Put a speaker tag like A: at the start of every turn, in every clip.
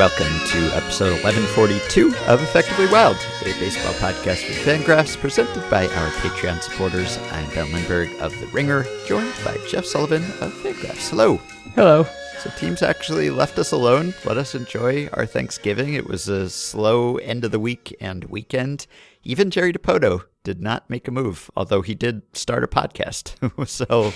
A: welcome to episode 1142 of Effectively Wild, a baseball podcast for Fangraphs presented by our Patreon supporters. I'm Ben Lindbergh of The Ringer, joined by Jeff Sullivan of Fangraphs. Hello.
B: Hello.
A: So, teams actually left us alone, let us enjoy our Thanksgiving. It was a slow end of the week and weekend. Even Jerry Dipoto did not make a move, although he did start a podcast. so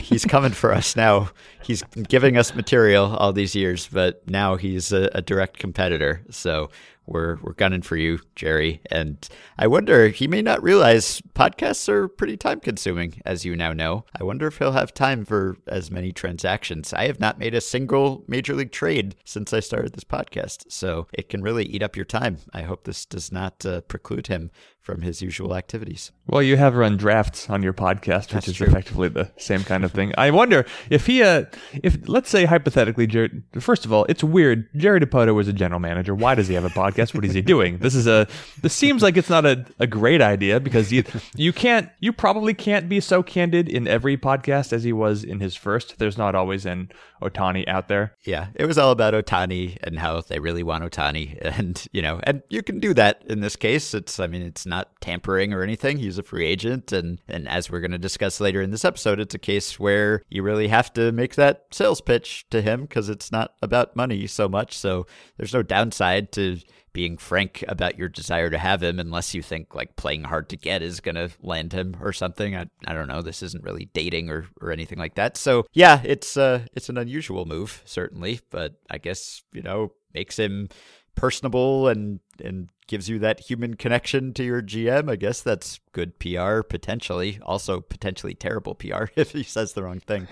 A: he's coming for us now. He's giving us material all these years, but now he's a, a direct competitor. So we're we're gunning for you, Jerry. And I wonder he may not realize podcasts are pretty time consuming, as you now know. I wonder if he'll have time for as many transactions. I have not made a single major league trade since I started this podcast, so it can really eat up your time. I hope this does not uh, preclude him from his usual activities.
B: Well, you have run drafts on your podcast,
A: That's
B: which is
A: true.
B: effectively the same kind of thing. I wonder if he, uh, if let's say hypothetically, Jared. First of all, it's weird. Jerry Dipoto is a general manager. Why does he have a podcast? What is he doing? This is a. This seems like it's not a, a great idea because you you can't you probably can't be so candid in every podcast as he was in his first. There's not always an Otani out there.
A: Yeah, it was all about Otani and how they really want Otani, and you know, and you can do that in this case. It's, I mean, it's not tampering or anything. He's a free agent, and and as we're going to discuss later in this episode, it's a case where you really have to make that sales pitch to him because it's not about money so much. So there's no downside to being frank about your desire to have him unless you think like playing hard to get is going to land him or something. I, I don't know. This isn't really dating or, or anything like that. So yeah, it's uh it's an unusual move, certainly, but I guess, you know, makes him personable and and gives you that human connection to your GM. I guess that's good PR potentially. Also potentially terrible PR if he says the wrong thing.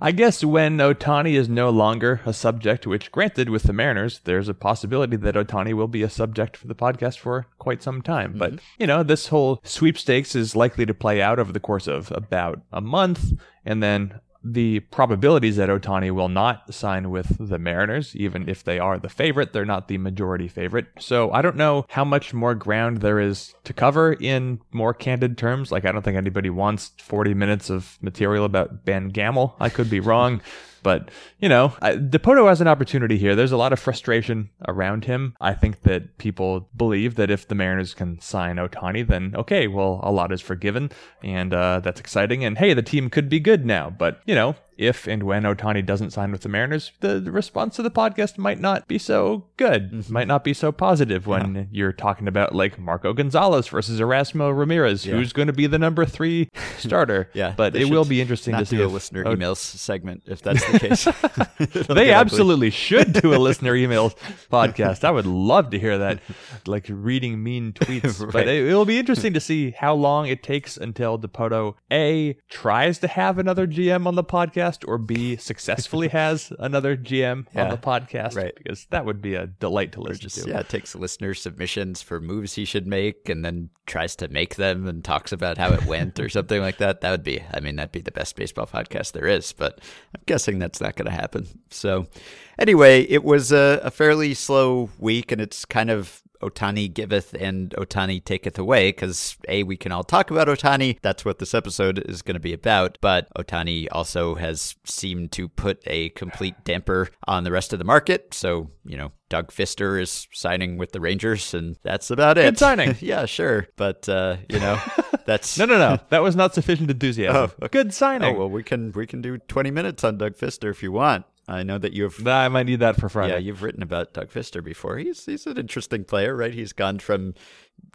B: I guess when Otani is no longer a subject, which granted with the Mariners, there's a possibility that Otani will be a subject for the podcast for quite some time. But, mm-hmm. you know, this whole sweepstakes is likely to play out over the course of about a month. And then the probabilities that Otani will not sign with the Mariners, even if they are the favorite, they're not the majority favorite. So I don't know how much more ground there is to cover in more candid terms. Like, I don't think anybody wants 40 minutes of material about Ben Gamel. I could be wrong. But, you know, I, Dipoto has an opportunity here. There's a lot of frustration around him. I think that people believe that if the Mariners can sign Otani, then okay, well, a lot is forgiven. And uh, that's exciting. And hey, the team could be good now. But, you know, if and when Otani doesn't sign with the Mariners, the, the response to the podcast might not be so good, mm-hmm. might not be so positive when you're talking about like Marco Gonzales versus Erasmo Ramirez, who's going to be the number three starter.
A: Yeah,
B: but it will be interesting to see
A: do a listener
B: Ot-
A: emails segment if that's the case.
B: They absolutely should do a listener emails podcast. I would love to hear that, like reading mean tweets.
A: Right.
B: But it, will be interesting to see how long it takes until Dipoto A tries to have another GM on the podcast, or B successfully has another GM
A: Yeah,
B: on the podcast.
A: right.
B: Because that would be a delight to listen
A: just
B: to.
A: yeah takes listener submissions for moves he should make and then tries to make them and talks about how it went or something like that that would be i mean that'd be the best baseball podcast there is but i'm guessing that's not going to happen so anyway it was a, a fairly slow week and it's kind of Otani giveth and Otani taketh away because A, we can all talk about Otani. That's what this episode is going to be about. But Otani also has seemed to put a complete damper on the rest of the market. So, you know, Doug Fister is signing with the Rangers, and that's about it.
B: Good signing.
A: yeah, sure. But, uh, you know, that's.
B: No, no, no. That was not sufficient enthusiasm.
A: Oh, okay.
B: Good signing.
A: Oh, well, we can, we can do 20 minutes on Doug Fister if you want. I know that you've Nah,
B: I might need that for Friday.
A: yeah, you've written about Doug Fister before. He's he's an interesting player, right? He's gone from,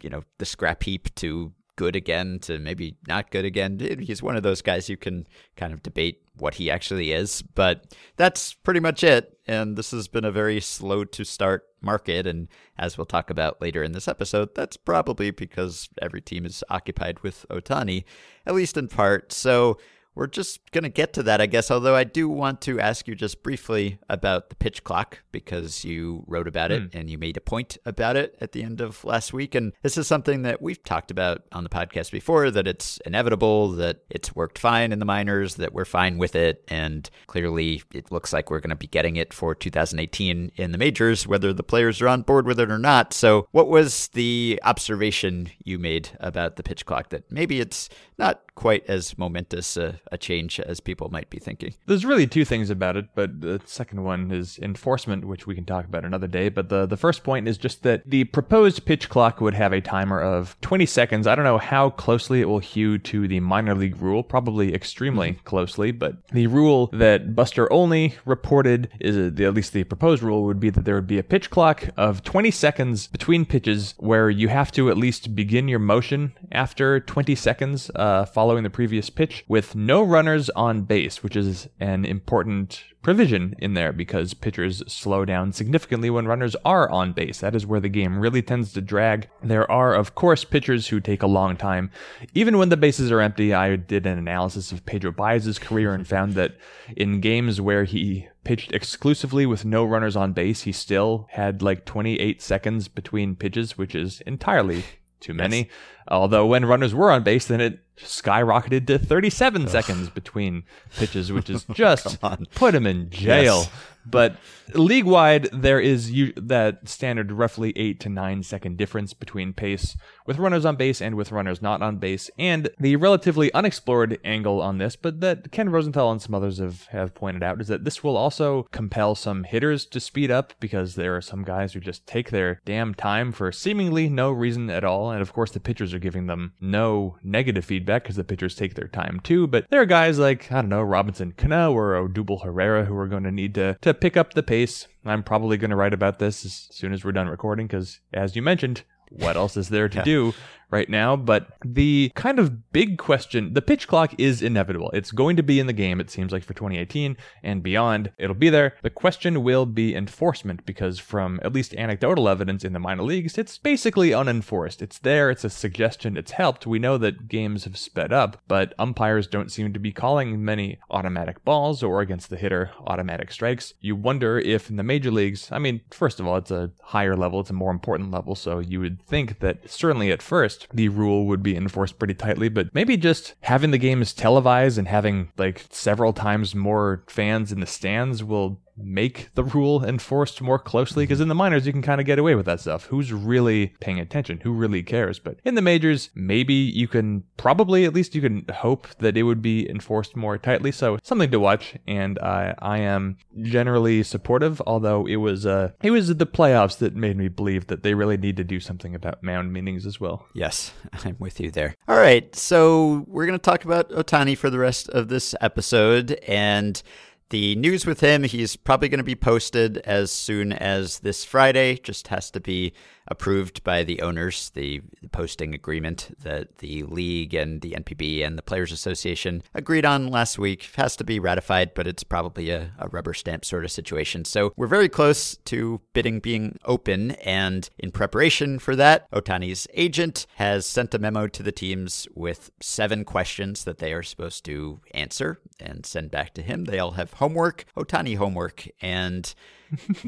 A: you know, the scrap heap to good again to maybe not good again. He's one of those guys you can kind of debate what he actually is, but that's pretty much it. And this has been a very slow to start market. And as we'll talk about later in this episode, that's probably because every team is occupied with Otani, at least in part. So we're just going to get to that, I guess. Although I do want to ask you just briefly about the pitch clock because you wrote about it hmm. and you made a point about it at the end of last week. And this is something that we've talked about on the podcast before that it's inevitable, that it's worked fine in the minors, that we're fine with it. And clearly, it looks like we're going to be getting it for 2018 in the majors, whether the players are on board with it or not. So, what was the observation you made about the pitch clock that maybe it's not quite as momentous a a change as people might be thinking.
B: There's really two things about it, but the second one is enforcement, which we can talk about another day. But the, the first point is just that the proposed pitch clock would have a timer of 20 seconds. I don't know how closely it will hew to the minor league rule, probably extremely mm-hmm. closely, but the rule that Buster Olney reported is uh, at least the proposed rule would be that there would be a pitch clock of 20 seconds between pitches where you have to at least begin your motion after 20 seconds uh, following the previous pitch with no runners on base, which is an important provision in there because pitchers slow down significantly when runners are on base. That is where the game really tends to drag. There are, of course, pitchers who take a long time. Even when the bases are empty, I did an analysis of Pedro Baez's career and found that in games where he pitched exclusively with no runners on base, he still had like 28 seconds between pitches, which is entirely too many. Yes. Although when runners were on base, then it skyrocketed to 37 Ugh. seconds between pitches, which is just put him in jail. Yes. But league wide, there is u- that standard roughly eight to nine second difference between pace with runners on base and with runners not on base. And the relatively unexplored angle on this, but that Ken Rosenthal and some others have, have pointed out, is that this will also compel some hitters to speed up because there are some guys who just take their damn time for seemingly no reason at all. And of course, the pitchers are giving them no negative feedback because the pitchers take their time too. But there are guys like, I don't know, Robinson Cano or Odubel Herrera who are going to need to, to pick up the pace. I'm probably going to write about this as soon as we're done recording because, as you mentioned, what else is there to yeah. do right now. But the kind of big question the pitch clock is inevitable. It's going to be in the game, it seems like, for 2018 and beyond. It'll be there. The question will be enforcement because, from at least anecdotal evidence in the minor leagues, it's basically unenforced. It's there, it's a suggestion, it's helped. We know that games have sped up, but umpires don't seem to be calling many automatic balls or against the hitter automatic strikes. You wonder if in the major leagues, I mean, first of all, it's a higher level, it's a more important level, so you would think that certainly at first, the rule would be enforced pretty tightly, but maybe just having the games televised and having like several times more fans in the stands will make the rule enforced more closely because in the minors you can kind of get away with that stuff. Who's really paying attention? Who really cares? But in the majors maybe you can probably at least you can hope that it would be enforced more tightly. So something to watch and i i am generally supportive although it was uh it was the playoffs that made me believe that they really need to do something about mound meetings as well.
A: Yes i'm with you there. All right so we're going to talk about otani for the rest of this episode and the news with him, he's probably going to be posted as soon as this Friday. Just has to be approved by the owners, the, posting agreement that the league and the NPB and the Players Association agreed on last week has to be ratified, but it's probably a, a rubber stamp sort of situation. So we're very close to bidding being open, and in preparation for that, Otani's agent has sent a memo to the teams with seven questions that they are supposed to answer and send back to him. They all have homework, Otani homework, and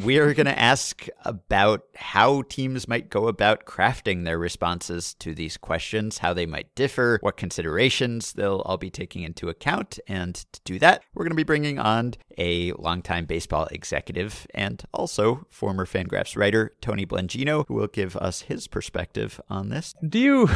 A: we are going to ask about how teams might go about crafting their responses to these questions, how they might differ, what considerations they'll all be taking into account. And to do that, we're going to be bringing on a longtime baseball executive and also former Fangraphs writer, Tony Blengino, who will give us his perspective on this.
B: Do you,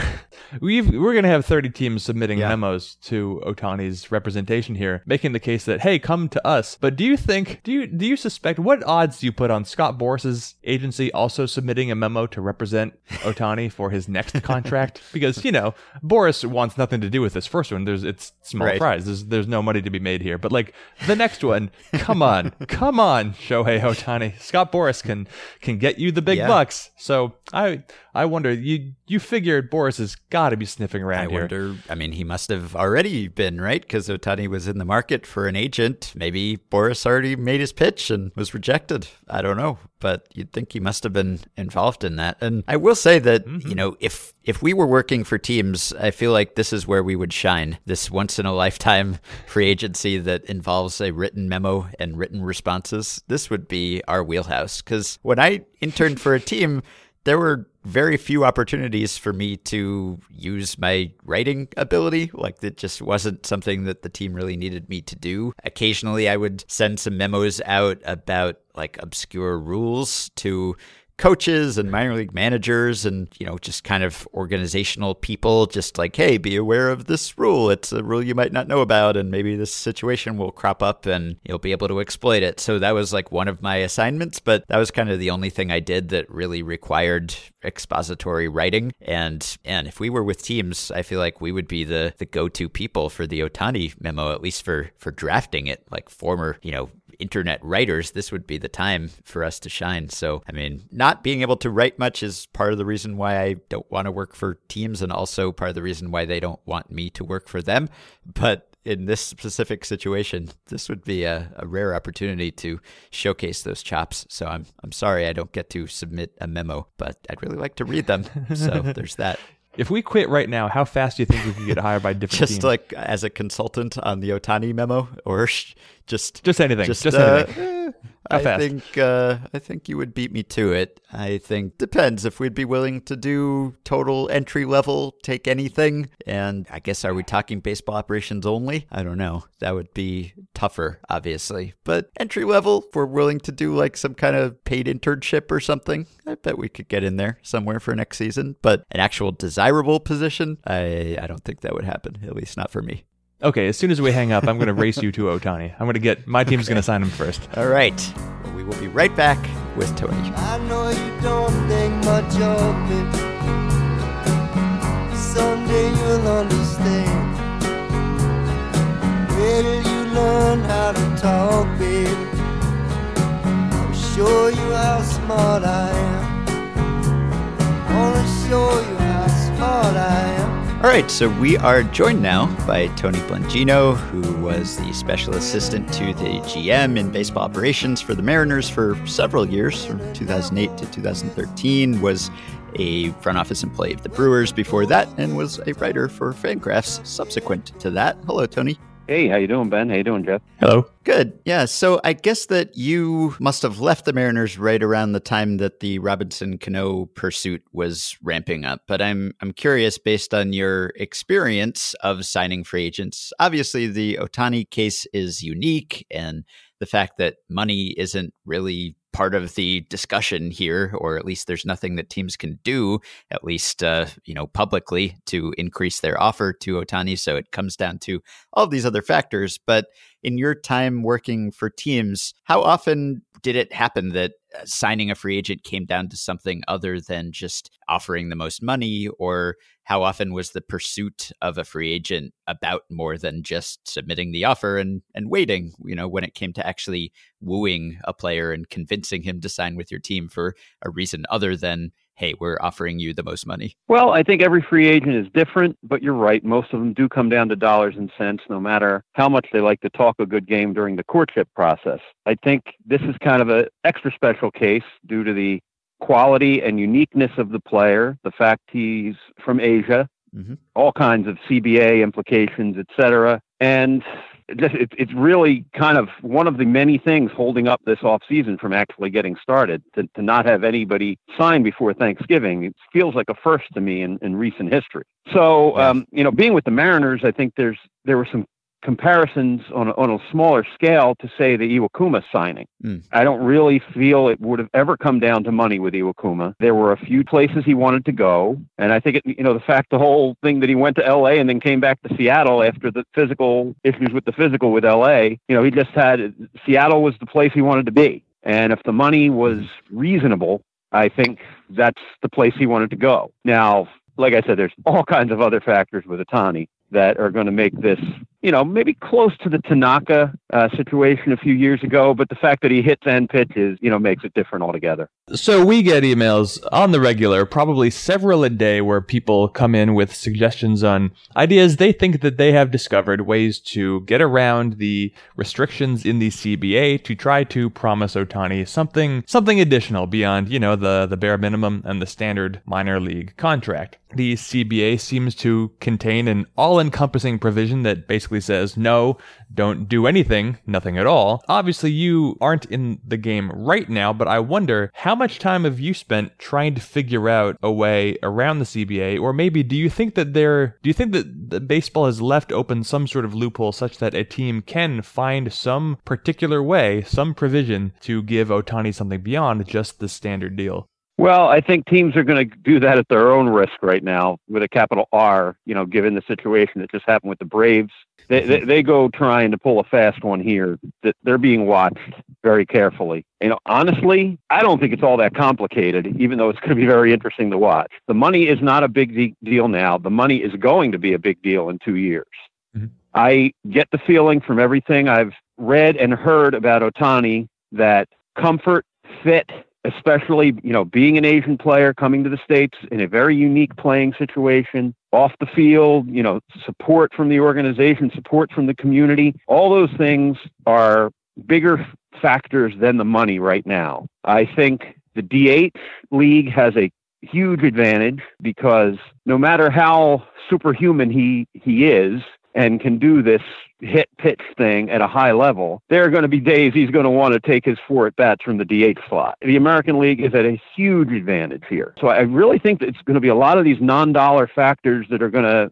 B: we've, we're going to have 30 teams submitting yeah. memos to Otani's representation here, making the case that, hey, come to us. But do you think, do you, do you suspect, what odds do you put on Scott Boras's agency also submitting a memo to represent Otani for his next contract? Because, you know, Boras wants nothing to do with this first one. There's, it's small right. fries. There's, there's no money to be made here. But like the next one, come on, come on, Shohei Otani. Scott Boras can can get you the big yeah. bucks. So I I wonder you you figured Boras has got to be sniffing around
A: I
B: here.
A: Wonder, I mean, he must have already been right because Otani was in the market for an agent. Maybe Boras already made his pitch and was rejected. I don't know, but you'd think he must have been involved in that. And I will say that mm-hmm. you know if if we were working for teams, I feel like this is where we would shine. This once in a lifetime free agency that involves a written memo and written responses. This would be our wheelhouse. Because when I interned for a team, there were very few opportunities for me to use my writing ability. Like, it just wasn't something that the team really needed me to do. Occasionally, I would send some memos out about like obscure rules to coaches and minor league managers and, you know, just kind of organizational people, just like, hey, be aware of this rule. It's a rule you might not know about, and maybe this situation will crop up and you'll be able to exploit it. So that was like one of my assignments, but that was kind of the only thing I did that really required expository writing. And and if we were with teams, I feel like we would be the the go-to people for the otani memo, at least for for drafting it. Like former, you know, internet writers, this would be the time for us to shine. So, I mean, not being able to write much is part of the reason why I don't want to work for teams and also part of the reason why they don't want me to work for them. But in this specific situation, this would be a, a, rare opportunity to showcase those chops. So I'm I'm sorry I don't get to submit a memo, but I'd really like to read them. So there's that.
B: If we quit right now, how fast do you think we could get hired by different
A: just
B: teams?
A: like as a consultant on the Otani memo, or just
B: just anything, just, just uh, anything.
A: How I fast? think uh, I think you would beat me to it. I think depends if we'd be willing to do total entry level, take anything, and I guess are we talking baseball operations only? I don't know. That would be tougher, obviously. But entry level, if we're willing to do like some kind of paid internship or something, I bet we could get in there somewhere for next season. But an actual desirable position, I I don't think that would happen. At least not for me.
B: Okay, as soon as we hang up, I'm going to race you to Otani. I'm going to get my team's okay. going to sign him first.
A: All right. Well, we will be right back with Tony. I know you don't think much of it. Someday you'll understand. Where you learn how to talk, baby? I'll show you how smart I am. I wanna show you how smart I am. All right, so we are joined now by Tony Blengino, who was the special assistant to the GM in baseball operations for the Mariners for several years, from 2008 to 2013, was a front office employee of the Brewers before that, and was a writer for Fangraphs subsequent to that. Hello, Tony.
C: Hey, how you doing, Ben? How you doing, Jeff?
B: Hello.
A: Good. Yeah. So I guess that you must have left the Mariners right around the time that the Robinson Cano pursuit was ramping up. But I'm I'm curious, based on your experience of signing free agents. Obviously, the Otani case is unique, and the fact that money isn't really part of the discussion here, or at least there's nothing that teams can do, at least uh, you know publicly, to increase their offer to Otani. So it comes down to all these other factors. But in your time working for teams, how often did it happen that signing a free agent came down to something other than just offering the most money or how often was the pursuit of a free agent about more than just submitting the offer and and waiting you know when it came to actually wooing a player and convincing him to sign with your team for a reason other than hey, we're offering you the most money?
C: Well, I think every free agent is different, but you're right. Most of them do come down to dollars and cents, no matter how much they like to talk a good game during the courtship process. I think this is kind of an extra special case due to the quality and uniqueness of the player, the fact he's from Asia, mm-hmm. all kinds of CBA implications, et cetera. And it, it's really kind of one of the many things holding up this off season from actually getting started. To, to not have anybody sign before Thanksgiving, it feels like a first to me in, in recent history. So, um, you know, being with the Mariners, I think there's there were some comparisons on a, on a smaller scale to say the Iwakuma signing. Mm. I don't really feel it would have ever come down to money with Iwakuma. There were a few places he wanted to go, and I think it, you know the fact the whole thing that he went to L.A. and then came back to Seattle after the physical issues with the physical with L.A. You know he just had Seattle was the place he wanted to be, and if the money was reasonable, I think that's the place he wanted to go. Now, like I said, there's all kinds of other factors with Ohtani that are going to make this, you know, maybe close to the Tanaka uh, situation a few years ago, but the fact that he hits and pitches, you know, makes it different altogether.
B: So we get emails on the regular, probably several a day, where people come in with suggestions on ideas they think that they have discovered ways to get around the restrictions in the CBA to try to promise Otani something something additional beyond, you know, the the bare minimum and the standard minor league contract. The CBA seems to contain an all encompassing provision that basically says, no, don't do anything, nothing at all. Obviously, you aren't in the game right now, but I wonder how much time have you spent trying to figure out a way around the CBA? Or maybe do you think that there, do you think that the baseball has left open some sort of loophole such that a team can find some particular way, some provision to give Otani something beyond just the standard deal?
C: Well, I think teams are going to do that at their own risk right now with a capital R, you know, given the situation that just happened with the Braves. They, they, they go trying to pull a fast one here. That they're being watched very carefully. You know, honestly, I don't think it's all that complicated, even though it's going to be very interesting to watch. The money is not a big de- deal now. The money is going to be a big deal in two years. Mm-hmm. I get the feeling from everything I've read and heard about Otani that comfort, fit, especially you know being an Asian player coming to the states in a very unique playing situation off the field you know support from the organization support from the community all those things are bigger factors than the money right now. I think the DH league has a huge advantage because no matter how superhuman he he is and can do this hit pitch thing at a high level, there are going to be days he's going to want to take his four at bats from the DH slot. The American League is at a huge advantage here. So I really think that it's going to be a lot of these non dollar factors that are going to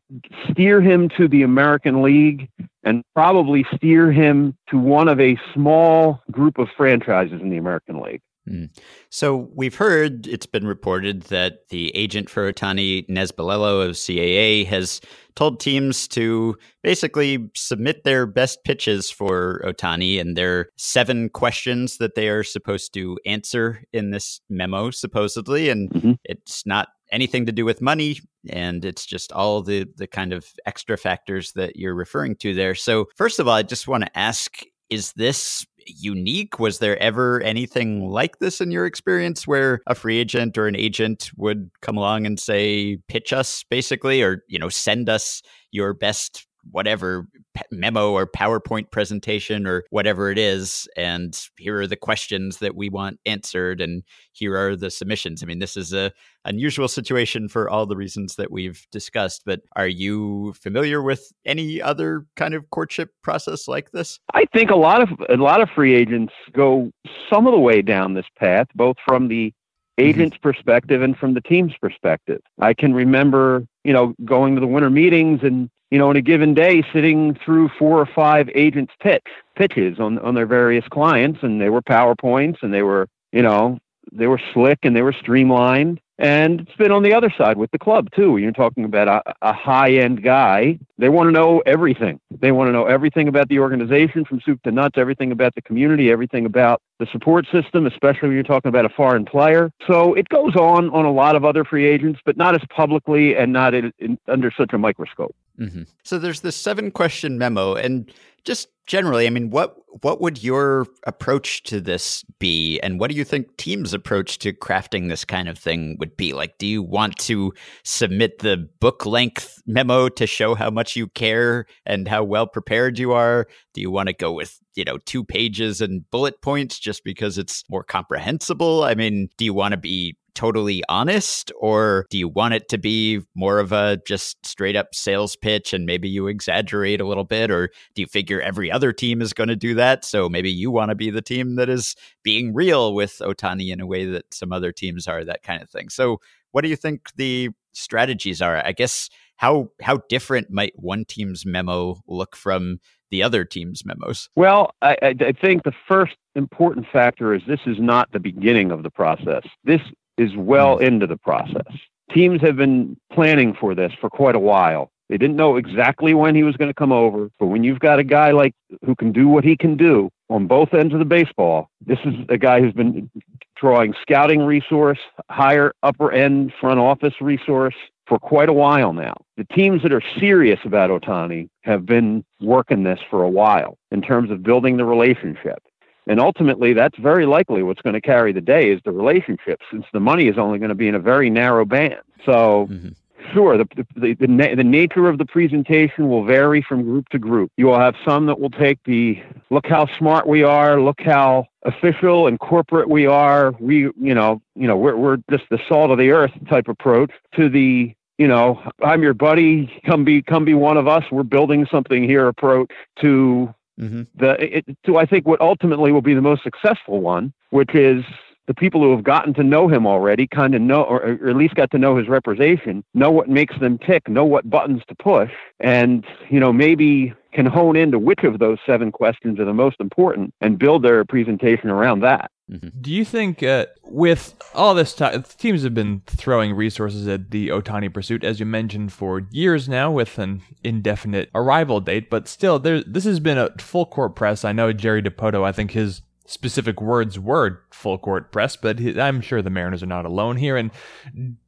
C: steer him to the American League and probably steer him to one of a small group of franchises in the American League.
A: Mm. So we've heard it's been reported that the agent for Otani Nez of CAA, has told teams to basically submit their best pitches for Otani, and their seven questions that they are supposed to answer in this memo, supposedly. And mm-hmm. it's not anything to do with money and it's just all the the kind of extra factors that you're referring to there. So first of all, I just want to ask is this unique? Was there ever anything like this in your experience where a free agent or an agent would come along and say, pitch us basically, or, you know, send us your best whatever memo or PowerPoint presentation or whatever it is. And here are the questions that we want answered, and here are the submissions. I mean, this is a unusual situation for all the reasons that we've discussed. But are you familiar with any other kind of courtship process like this?
C: I think a lot of a lot of free agents go some of the way down this path, both from the mm-hmm. agent's perspective and from the team's perspective. I can remember, you know, going to the winter meetings and you know, in a given day, sitting through four or five agents' pitch pitches on on their various clients, and they were powerpoints, and they were, you know, they were slick and they were streamlined. And it's been on the other side with the club too. You're talking about a, a high end guy. They want to know everything. They want to know everything about the organization from soup to nuts, everything about the community, everything about the support system, especially when you're talking about a foreign player. So it goes on on a lot of other free agents, but not as publicly and not in, in, under such a microscope.
A: Mm-hmm. So there's this seven question memo, and just generally, I mean, what what would your approach to this be, and what do you think teams' approach to crafting this kind of thing would be? Like, do you want to submit the book length memo to show how much you care and how well prepared you are? Do you want to go with you know two pages and bullet points just because it's more comprehensible? I mean, do you want to be totally honest or do you want it to be more of a just straight up sales pitch and maybe you exaggerate a little bit or do you figure every other team is going to do that so maybe you want to be the team that is being real with Otani in a way that some other teams are that kind of thing so what do you think the strategies are i guess how how different might one team's memo look from the other team's memos?
C: Well, I, I, think the first important factor is this is not the beginning of the process. This is well hmm. into the process. Teams have been planning for this for quite a while. They didn't know exactly when he was going to come over, but when you've got a guy like who can do what he can do on both ends of the baseball, this is a guy who's been drawing scouting resource, higher upper end front office resource for quite a while now. The teams that are serious about Ohtani have been working this for a while in terms of building the relationship. And ultimately, that's very likely what's going to carry the day is the relationship, since the money is only going to be in a very narrow band. So, mm-hmm. sure, the, the, the, na- the nature of the presentation will vary from group to group. You will have some that will take the look how smart we are, look how official and corporate we are. We, you know, you know, we're, we're just the salt of the earth type approach to the you know, I'm your buddy. Come be, come be one of us. We're building something here. Approach to Mm-hmm. The, it, to I think what ultimately will be the most successful one, which is the people who have gotten to know him already, kind of know, or, or, at least got to know his reputation, know what makes them tick, know what buttons to push, and you know maybe can hone into which of those seven questions are the most important and build their presentation around that.
B: Mm-hmm. Do you think uh, with all this time, teams have been throwing resources at the Otani pursuit, as you mentioned, for years now with an indefinite arrival date, but still, there this has been a full court press. I know Jerry Dipoto, I think his specific words were full court press, but I'm sure the Mariners are not alone here. And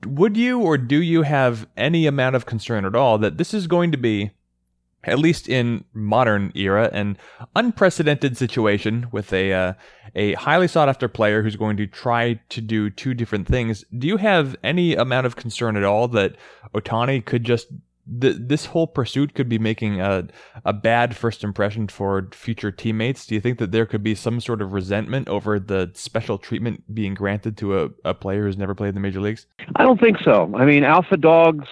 B: would you or do you have any amount of concern at all that this is going to be at least in modern era, an unprecedented situation with a uh, a highly sought after player who's going to try to do two different things. Do you have any amount of concern at all that Otani could just th- this whole pursuit could be making a a bad first impression for future teammates? Do you think that there could be some sort of resentment over the special treatment being granted to a, a player who's never played in the major leagues?
C: I don't think so. I mean, alpha dogs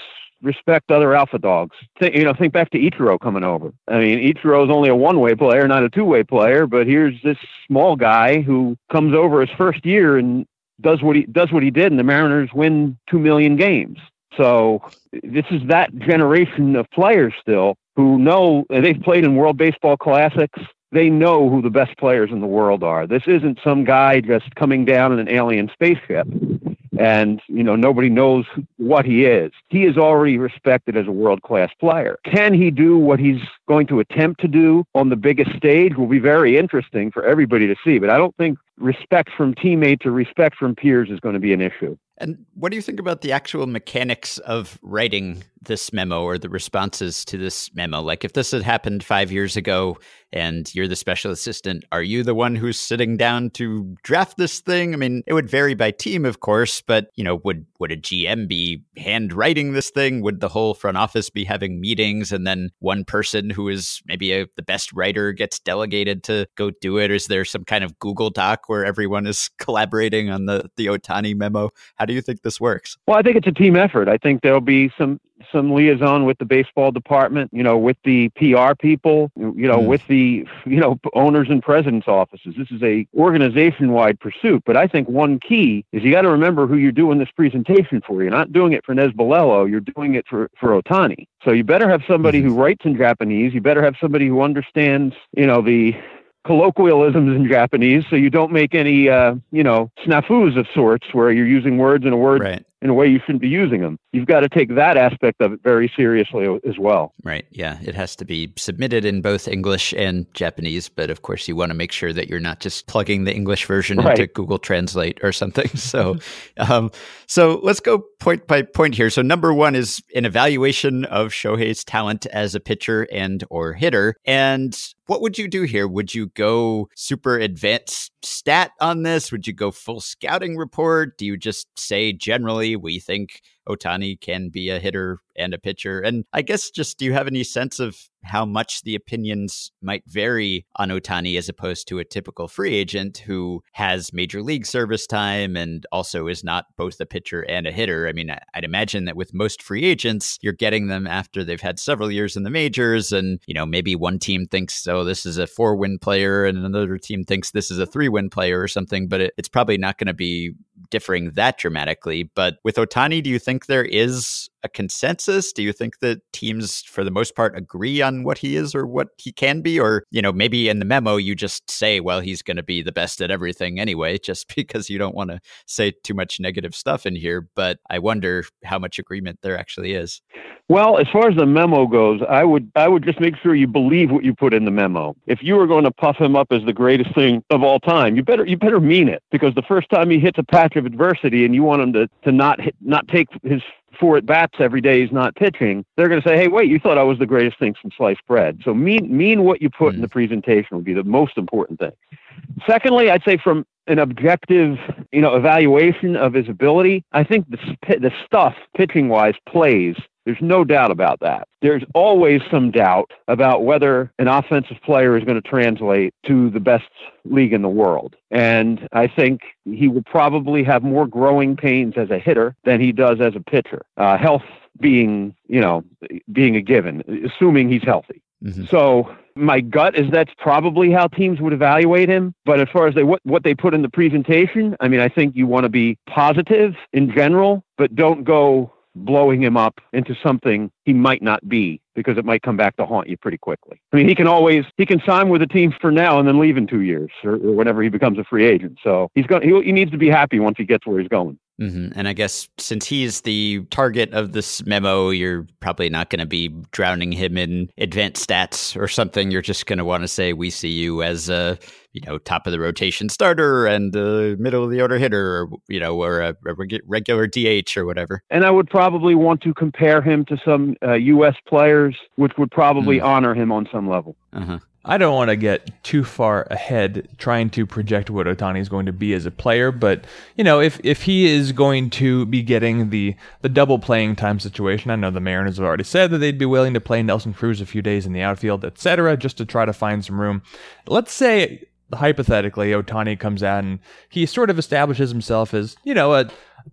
C: respect other alpha dogs. Think, you know, think back to Ichiro coming over. I mean, Ichiro is only a one-way player, not a two-way player. But here's this small guy who comes over his first year and does what he does what he did, and the Mariners win two million games. So this is that generation of players still who know they've played in World Baseball Classics. They know who the best players in the world are. This isn't some guy just coming down in an alien spaceship and you know nobody knows what he is. He is already respected as a world class player. Can he do what he's going to attempt to do on the biggest stage? Will be very interesting for everybody to see. But I don't think respect from teammates or respect from peers is going to be an issue.
A: And what do you think about the actual mechanics of writing this memo or the responses to this memo? Like, if this had happened five years ago and you're the special assistant, are you the one who's sitting down to draft this thing? I mean, it would vary by team, of course, but you know, would would a GM be handwriting this thing? Would the whole front office be having meetings, and then one person who is maybe a, the best writer gets delegated to go do it? Is there some kind of Google Doc where everyone is collaborating on the the Ohtani memo? How do you think this works?
C: Well, I think it's a team effort. I think there'll be some some liaison with the baseball department, you know, with the PR people, you know, mm. with the you know owners and presidents' offices. This is a organization-wide pursuit, but I think one key is you got to remember who you're doing this presentation for. You're not doing it for Nez Balelo, you're doing it for for Ohtani. So you better have somebody who writes in Japanese. You better have somebody who understands, you know, the colloquialisms in Japanese, so you don't make any, uh, you know, snafus of sorts where you're using words in a word right in a way you shouldn't be using them. You've got to take that aspect of it very seriously as well.
A: Right. Yeah. It has to be submitted in both English and Japanese, but of course, you want to make sure that you're not just plugging the English version right. into Google Translate or something. So, um, so let's go point by point here. So, number one is an evaluation of Shohei's talent as a pitcher and or hitter, and what would you do here? Would you go super advanced stat on this? Would you go full scouting report? Do you just say generally we think Otani can be a hitter and a pitcher. And I guess just do you have any sense of how much the opinions might vary on Otani as opposed to a typical free agent who has major league service time and also is not both a pitcher and a hitter? I mean, I'd imagine that with most free agents, you're getting them after they've had several years in the majors. And, you know, maybe one team thinks, oh, this is a four win player, and another team thinks this is a three win player or something, but it, it's probably not going to be differing that dramatically. But with Otani, do you think there is a consensus? Do you think that teams, for the most part, agree on what he is or what he can be? Or, you know, maybe in the memo you just say, well, he's going to be the best at everything anyway, just because you don't want to say too much negative stuff in here. But I wonder how much agreement there actually is.
C: Well, as far as the memo goes, I would I would just make sure you believe what you put in the memo. If you are going to puff him up as the greatest thing of all time, you better you better mean it because the first time he hits a patch of adversity and you want him to to not hit, not take his four at bats every day he's not pitching, they're going to say, "Hey, wait, you thought I was the greatest thing since sliced bread." So mean mean what you put mm. in the presentation would be the most important thing. Secondly, I'd say from an objective, you know, evaluation of his ability, I think the the stuff pitching wise plays there's no doubt about that. There's always some doubt about whether an offensive player is going to translate to the best league in the world. And I think he will probably have more growing pains as a hitter than he does as a pitcher. Uh, health being, you know, being a given, assuming he's healthy. Mm-hmm. So my gut is that's probably how teams would evaluate him. But as far as they what, what they put in the presentation, I mean, I think you want to be positive in general, but don't go blowing him up into something he might not be because it might come back to haunt you pretty quickly. I mean, he can always he can sign with a team for now and then leave in two years or, or whenever he becomes a free agent. So he's going he, he needs to be happy once he gets where he's going.
A: Mm-hmm. And I guess since he's the target of this memo, you're probably not going to be drowning him in advanced stats or something. You're just going to want to say we see you as a you know top of the rotation starter and a middle of the order hitter, or you know, or a, a regular DH or whatever.
C: And I would probably want to compare him to some uh, U.S. players, which would probably mm. honor him on some level.
B: Uh-huh. I don't want to get too far ahead trying to project what Otani is going to be as a player, but you know, if if he is going to be getting the the double playing time situation, I know the Mariners have already said that they'd be willing to play Nelson Cruz a few days in the outfield, etc., just to try to find some room. Let's say hypothetically Otani comes out and he sort of establishes himself as, you know, a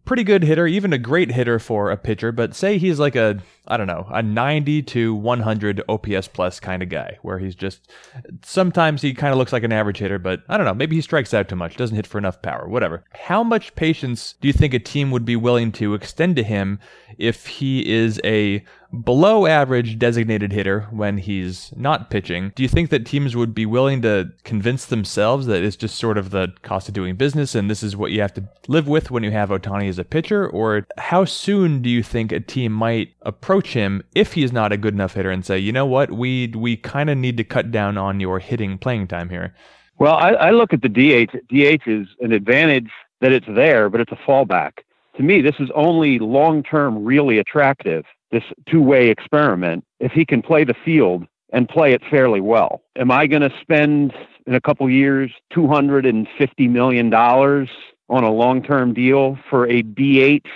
B: pretty good hitter, even a great hitter for a pitcher, but say he's like a I don't know, a 90 to 100 OPS plus kind of guy, where he's just sometimes he kind of looks like an average hitter, but I don't know, maybe he strikes out too much, doesn't hit for enough power, whatever. How much patience do you think a team would be willing to extend to him if he is a below average designated hitter when he's not pitching? Do you think that teams would be willing to convince themselves that it's just sort of the cost of doing business and this is what you have to live with when you have Otani as a pitcher? Or how soon do you think a team might approach? him if he's not a good enough hitter and say, you know what, we we kind of need to cut down on your hitting playing time here?
C: Well, I, I look at the DH. DH is an advantage that it's there, but it's a fallback. To me, this is only long term really attractive. This two way experiment, if he can play the field and play it fairly well. Am I going to spend in a couple years two hundred and fifty million dollars on a long term deal for a DH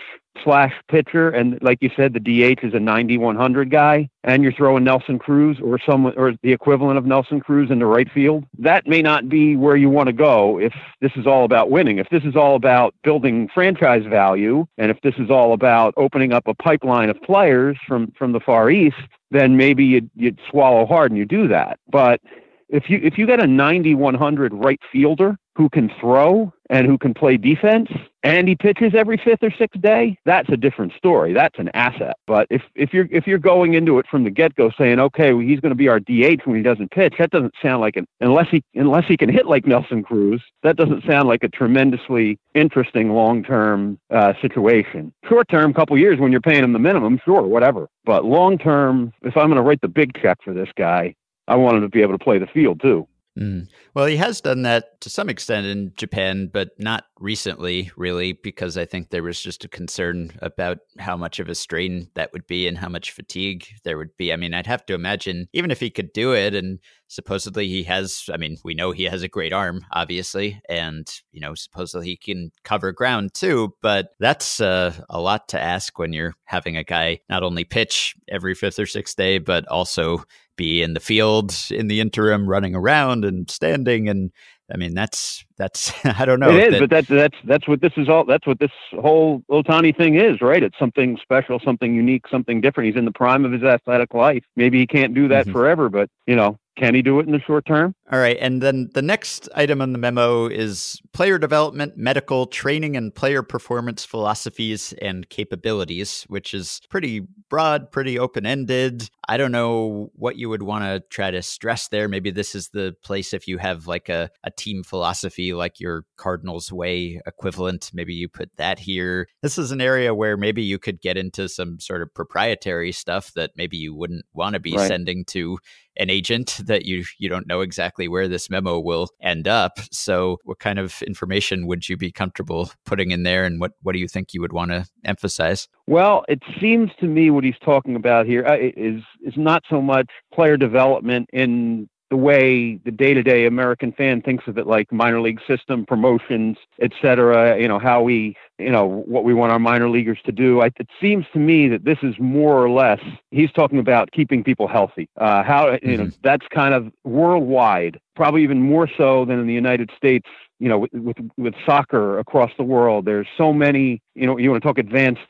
C: slash pitcher, and like you said, the DH is a 9100 guy, and you're throwing Nelson Cruz or someone or the equivalent of Nelson Cruz in the right field, that may not be where you want to go if this is all about winning. If this is all about building franchise value, and if this is all about opening up a pipeline of players from from the Far East, then maybe you'd, you'd swallow hard and you do that. But if you if you get a 9100 right fielder who can throw and who can play defense and he pitches every fifth or sixth day, that's a different story. That's an asset. But if if you're if you're going into it from the get go saying, okay, well, he's going to be our DH when he doesn't pitch, that doesn't sound like an unless he unless he can hit like Nelson Cruz, that doesn't sound like a tremendously interesting long term uh, situation. Short term, couple years when you're paying him the minimum, sure, whatever. But long term, if I'm going to write the big check for this guy, I want him to be able to play the field too.
A: Mm. Well, he has done that to some extent in Japan, but not recently, really, because I think there was just a concern about how much of a strain that would be and how much fatigue there would be. I mean, I'd have to imagine, even if he could do it, and supposedly he has, I mean, we know he has a great arm, obviously, and, you know, supposedly he can cover ground too, but that's uh, a lot to ask when you're having a guy not only pitch every fifth or sixth day, but also be in the field in the interim, running around and standing. And I mean, that's that's I don't know.
C: It is, that, but that's that's that's what this is all. That's what this whole Otani thing is, right? It's something special, something unique, something different. He's in the prime of his athletic life. Maybe he can't do that mm-hmm. forever, but you know, can he do it in the short term?
A: All right. And then the next item on the memo is player development, medical training, and player performance philosophies and capabilities, which is pretty broad, pretty open ended. I don't know what you would want to try to stress there. Maybe this is the place if you have like a, a team philosophy, like your Cardinals way equivalent. Maybe you put that here. This is an area where maybe you could get into some sort of proprietary stuff that maybe you wouldn't want to be right. sending to an agent that you you don't know exactly where this memo will end up. So, what kind of information would you be comfortable putting in there, and what what do you think you would want to emphasize?
C: Well, it seems to me what he's talking about here uh, is is not so much player development in the way the day-to-day American fan thinks of it, like minor league system, promotions, et cetera, you know, how we, you know, what we want our minor leaguers to do. I, it seems to me that this is more or less, he's talking about keeping people healthy. Uh, how, you mm-hmm. know, that's kind of worldwide, probably even more so than in the United States you know, with, with, with soccer across the world, there's so many, you know, you want to talk advanced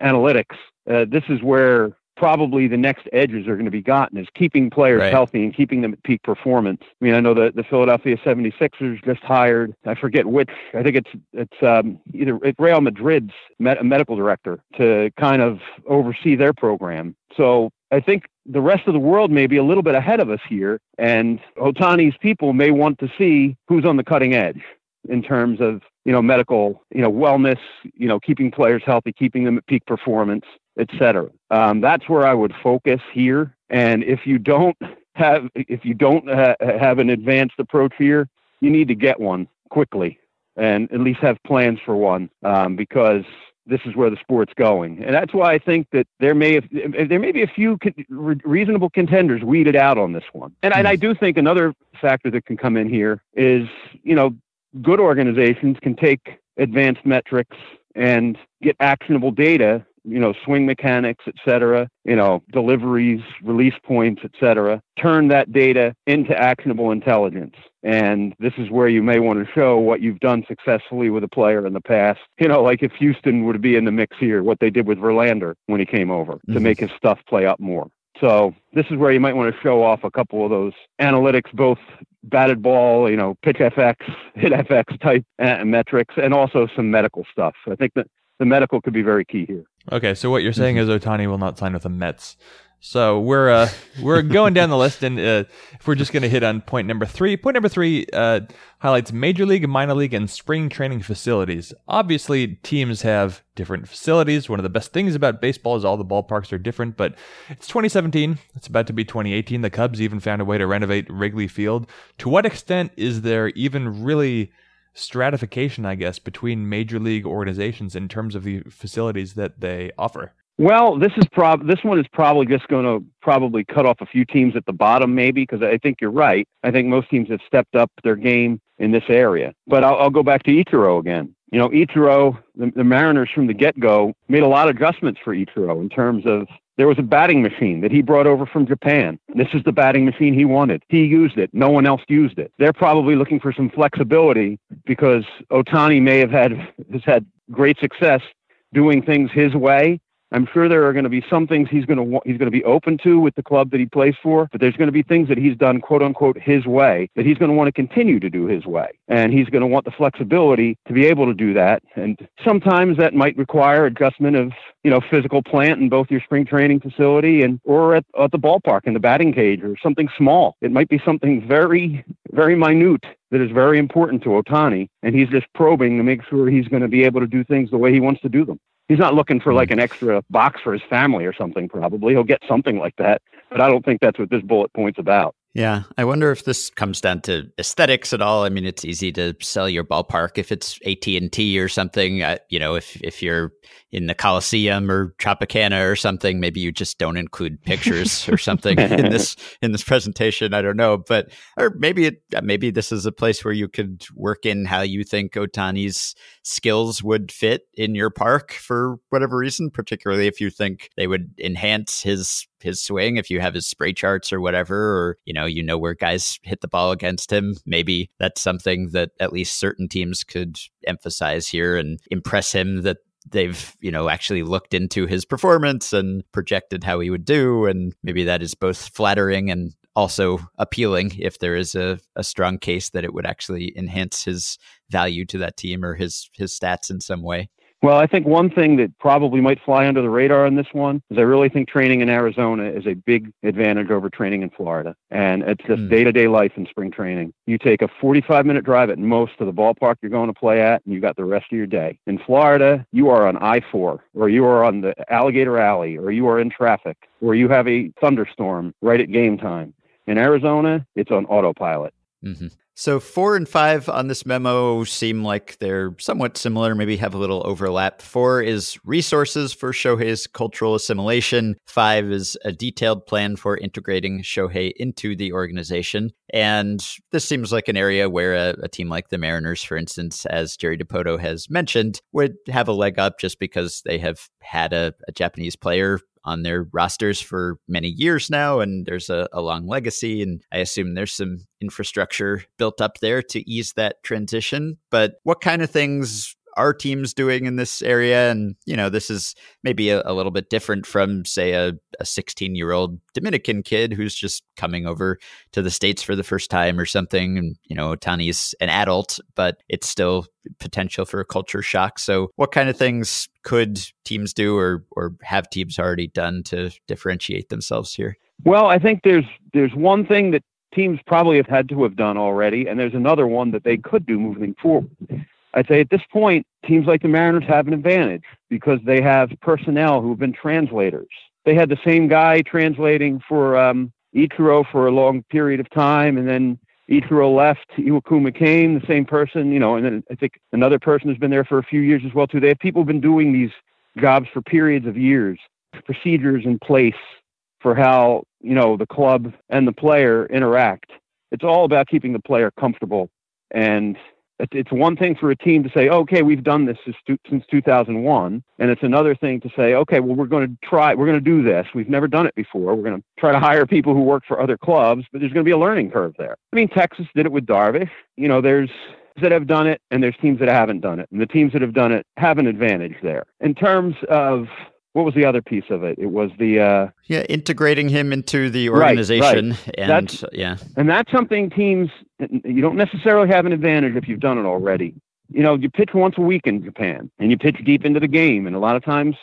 C: analytics. Uh, this is where probably the next edges are going to be gotten is keeping players
A: Right.
C: healthy and keeping them at peak performance. I mean, I know that the Philadelphia 76ers just hired, I forget which, I think it's it's um, either it's Real Madrid's med- medical director to kind of oversee their program. So I think the rest of the world may be a little bit ahead of us here, and Otani's people may want to see who's on the cutting edge in terms of you know medical you know wellness you know keeping players healthy keeping them at peak performance et cetera. Um, that's where i would focus here. And if you don't have if you don't ha- have an advanced approach here you need to get one quickly and at least have plans for one um, because this is where the sport's going, and that's why I think that there may have, there may be a few con- re- reasonable contenders weeded out on this one. And, and I do think another factor that can come in here is you know good organizations can take advanced metrics and get actionable data you know swing mechanics et cetera you know deliveries release points et cetera turn that data into actionable intelligence and this is where you may want to show what you've done successfully with a player in the past you know like if houston would be in the mix here what they did with verlander when he came over to
A: Mhm.
C: make his stuff play up more so this is where you might want to show off a couple of those analytics, both batted ball, you know, pitch FX, hit FX type uh, metrics, and also some medical stuff. I think that the medical could be very key here.
B: Okay, so what you're saying is Otani will not sign with the Mets. So we're uh, we're going down the list, and uh, if we're just going to hit on point number three, point number three uh, highlights major league, minor league, and spring training facilities. Obviously, teams have different facilities. One of the best things about baseball is all the ballparks are different. But it's 2017; it's about to be 2018. The Cubs even found a way to renovate Wrigley Field. To what extent is there even really stratification, I guess, between major league organizations in terms of the facilities that they offer?
C: Well, this is prob this one is probably just going to probably cut off a few teams at the bottom, maybe because I think you're right. I think most teams have stepped up their game in this area. But I'll, I'll go back to Ichiro again. You know, Ichiro, the, the Mariners from the get-go made a lot of adjustments for Ichiro in terms of there was a batting machine that he brought over from Japan. This is the batting machine he wanted. He used it. No one else used it. They're probably looking for some flexibility because Otani may have had has had great success doing things his way. I'm sure there are going to be some things he's going to wa- he's going to be open to with the club that he plays for, but there's going to be things that he's done quote unquote his way that he's going to want to continue to do his way, and he's going to want the flexibility to be able to do that. And sometimes that might require adjustment of you know physical plant in both your spring training facility and or at, at the ballpark in the batting cage or something small. It might be something very very minute that is very important to Otani, and he's just probing to make sure he's going to be able to do things the way he wants to do them. He's not looking for like hmm. an extra box for his family or something, probably. He'll get something like that, but I don't think that's what this bullet point's about.
A: Yeah, I wonder if this comes down to aesthetics at all. I mean, it's easy to sell your ballpark if it's AT and T or something. Uh, you know, if if you're in the Coliseum or Tropicana or something, maybe you just don't include pictures or something in this in this presentation. I don't know, but or maybe it maybe this is a place where you could work in how you think Otani's skills would fit in your park for whatever reason, particularly if you think they would enhance his his swing if you have his spray charts or whatever or you know you know where guys hit the ball against him maybe that's something that at least certain teams could emphasize here and impress him that they've you know actually looked into his performance and projected how he would do. And maybe that is both flattering and also appealing if there is a, a strong case that it would actually enhance his value to that team or his his stats in some way
C: Well, I think one thing that probably might fly under the radar in this one is I really think training in Arizona is a big advantage over training in Florida. And it's just day to day life in spring training. You take a 45 minute drive at most to the ballpark you're going to play at, and you got the rest of your day. In Florida, you are on I 4, or you are on the Alligator Alley, or you are in traffic, or you have a thunderstorm right at game time. In Arizona, it's on autopilot.
A: hmm So four and five on this memo seem like they're somewhat similar, maybe have a little overlap. Four is resources for Shohei's cultural assimilation. Five is a detailed plan for integrating Shohei into the organization. And this seems like an area where a, a team like the Mariners, for instance, as Jerry Dipoto has mentioned, would have a leg up just because they have had a, a Japanese player on their rosters for many years now, and there's a, a, long legacy. And I assume there's some infrastructure built up there to ease that transition. But what kind of things are teams doing in this area? And, you know, this is maybe a, a little bit different from, say, a 16 year old Dominican kid who's just coming over to the States for the first time or something. And, you know, Ohtani's an adult, but it's still potential for a culture shock. So, what kind of things could teams do or, or have teams already done to differentiate themselves here?
C: Well, I think there's there's one thing that teams probably have had to have done already, and there's another one that they could do moving forward. I'd say at this point, teams like the Mariners have an advantage because they have personnel who have been translators. They had the same guy translating for um, Ichiro for a long period of time, and then Ichiro left, Iwakuma came, the same person, you know, and then I think another person has been there for a few years as well too. They have people been doing these jobs for periods of years, procedures in place for how you know the club and the player interact. It's all about keeping the player comfortable, and it's one thing for a team to say, "Okay, we've done this since 2001," and it's another thing to say, "Okay, well, we're going to try. We're going to do this. We've never done it before. We're going to try to hire people who work for other clubs, but there's going to be a learning curve there." I mean, Texas did it with Darvish. You know, there's that have done it and there's teams that haven't done it and the teams that have done it have an advantage there in terms of what was the other piece of it? It was the uh,
A: yeah integrating him into the organization
C: right, right.
A: and
C: that's,
A: yeah,
C: and that's something teams you don't necessarily have an advantage if you've done it already. You know, you pitch once a week in Japan, and you pitch deep into the game, and a lot of times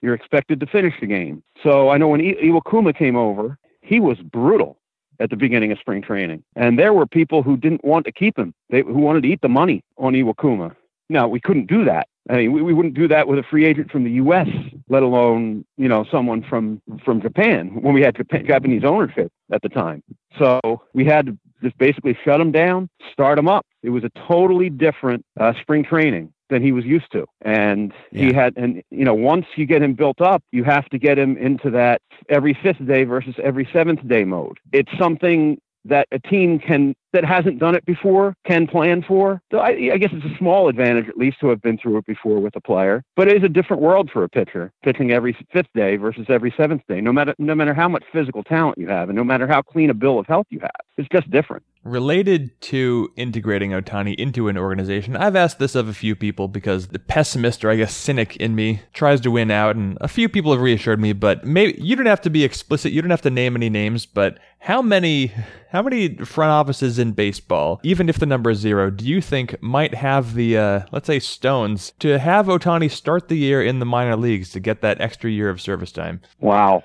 C: you're expected to finish the game. So I know when I- Iwakuma came over, he was brutal at the beginning of spring training, and there were people who didn't want to keep him. They who wanted to eat the money on Iwakuma. Now we couldn't do that I mean, we, we wouldn't do that with a free agent from the U.S., let alone you know someone from from Japan when we had Japan, Japanese ownership at the time. So we had to just basically shut him down, start him up. It was a totally different uh, spring training than he was used to, and yeah. he had and you know once you get him built up, you have to get him into that every fifth day versus every seventh day mode. It's something that a team can that hasn't done it before can plan for. So I, I, guess it's a small advantage at least to have been through it before with a player. But it is a different world for a pitcher pitching every fifth day versus every seventh day. No matter no matter how much physical talent you have, and no matter how clean a bill of health you have, it's just different.
B: Related to integrating Otani into an organization, I've asked this of a few people because the pessimist or I guess cynic in me tries to win out, and a few people have reassured me. But maybe you don't have to be explicit. You don't have to name any names. But how many how many front offices in baseball, even if the number is zero, do you think might have the uh, let's say stones to have Otani start the year in the minor leagues to get that extra year of service time?
C: Wow.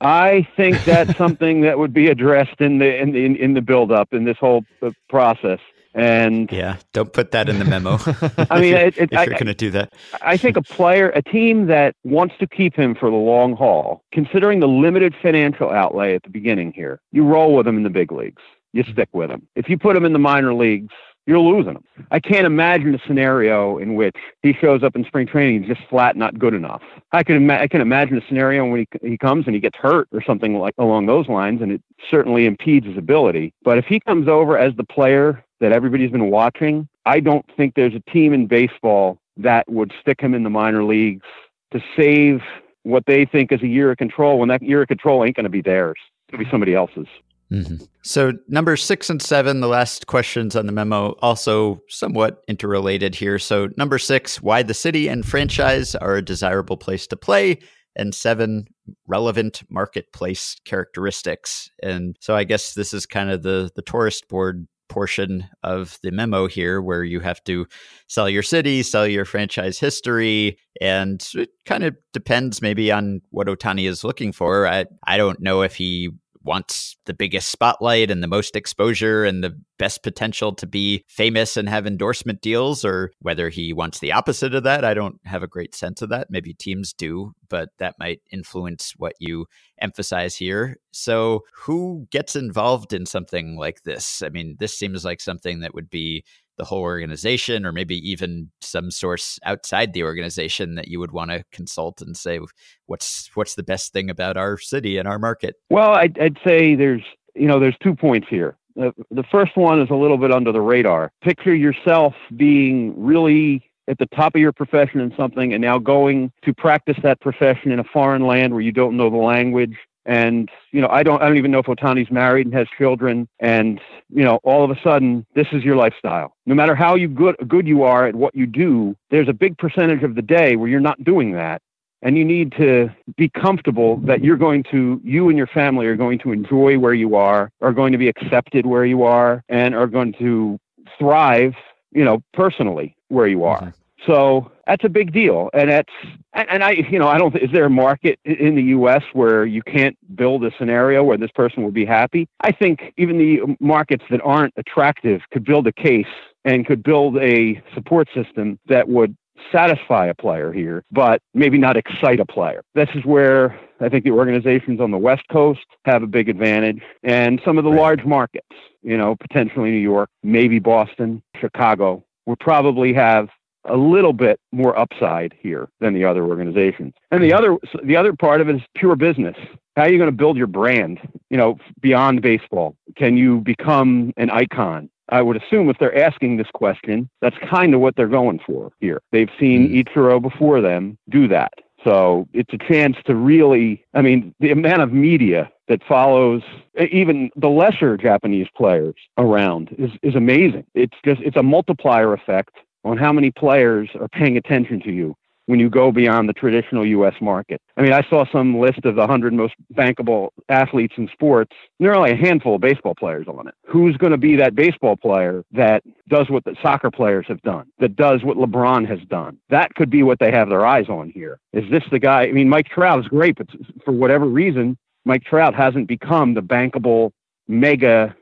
C: I think that's something that would be addressed in the in the in the build up in this whole uh, process. And
A: yeah, don't put that in the memo.
C: I mean, it, it,
A: if you're going to do that,
C: I think a player, a team that wants to keep him for the long haul, considering the limited financial outlay at the beginning here, you roll with him in the big leagues. You stick with him. If you put him in the minor leagues, you're losing him. I can't imagine a scenario in which he shows up in spring training just flat not good enough. I can ima- I can imagine a scenario when he he comes and he gets hurt or something like along those lines, and it certainly impedes his ability. But if he comes over as the player that everybody's been watching, I don't think there's a team in baseball that would stick him in the minor leagues to save what they think is a year of control when that year of control ain't going to be theirs. To be somebody else's.
A: Mm-hmm. So, number six and seven, the last questions on the memo, also somewhat interrelated here. So, number six, why the city and franchise are a desirable place to play. And seven, relevant marketplace characteristics. And so, I guess this is kind of the, the tourist board portion of the memo here where you have to sell your city, sell your franchise history, and it kind of depends maybe on what Otani is looking for. I, I don't know if he wants the biggest spotlight and the most exposure and the best potential to be famous and have endorsement deals, or whether he wants the opposite of that. I don't have a great sense of that. Maybe teams do, but that might influence what you emphasize here. So, who gets involved in something like this? I mean, this seems like something that would be the whole organization or maybe even some source outside the organization that you would want to consult and say what's what's the best thing about our city and our market?
C: Well i'd, I'd say there's you know there's two points here. Uh, the first one is a little bit under the radar. Picture yourself being really at the top of your profession in something and now going to practice that profession in a foreign land where you don't know the language And, you know, I don't I don't even know if Otani's married and has children and, you know, all of a sudden this is your lifestyle. No matter how you good good you are at what you do, there's a big percentage of the day where you're not doing that. And you need to be comfortable that you're going to, you and your family are going to enjoy where you are, are going to be accepted where you are, and are going to thrive, you know, personally where you are. Mm-hmm. So that's a big deal, and that's and I you know I don't is there a market in the U.S. where you can't build a scenario where this person will be happy? I think even the markets that aren't attractive could build a case and could build a support system that would satisfy a player here, but maybe not excite a player. This is where I think the organizations on the West Coast have a big advantage, and some of the right. large markets, you know, potentially New York, maybe Boston, Chicago, would probably have a little bit more upside here than the other organizations. And the other the other part of it is pure business. How are you going to build your brand, you know, beyond baseball? Can you become an icon? I would assume if they're asking this question, that's kind of what they're going for here. They've seen mm. Ichiro before them do that. So it's a chance to really, I mean, the amount of media that follows even the lesser Japanese players around is, is amazing. It's just, it's a multiplier effect on how many players are paying attention to you when you go beyond the traditional U.S. market. I mean, I saw some list of the 100 most bankable athletes in sports. And there are only a handful of baseball players on it. Who's going to be that baseball player that does what the soccer players have done, that does what LeBron has done? That could be what they have their eyes on here. Is this the guy? I mean, Mike Trout is great, but for whatever reason, Mike Trout hasn't become the bankable mega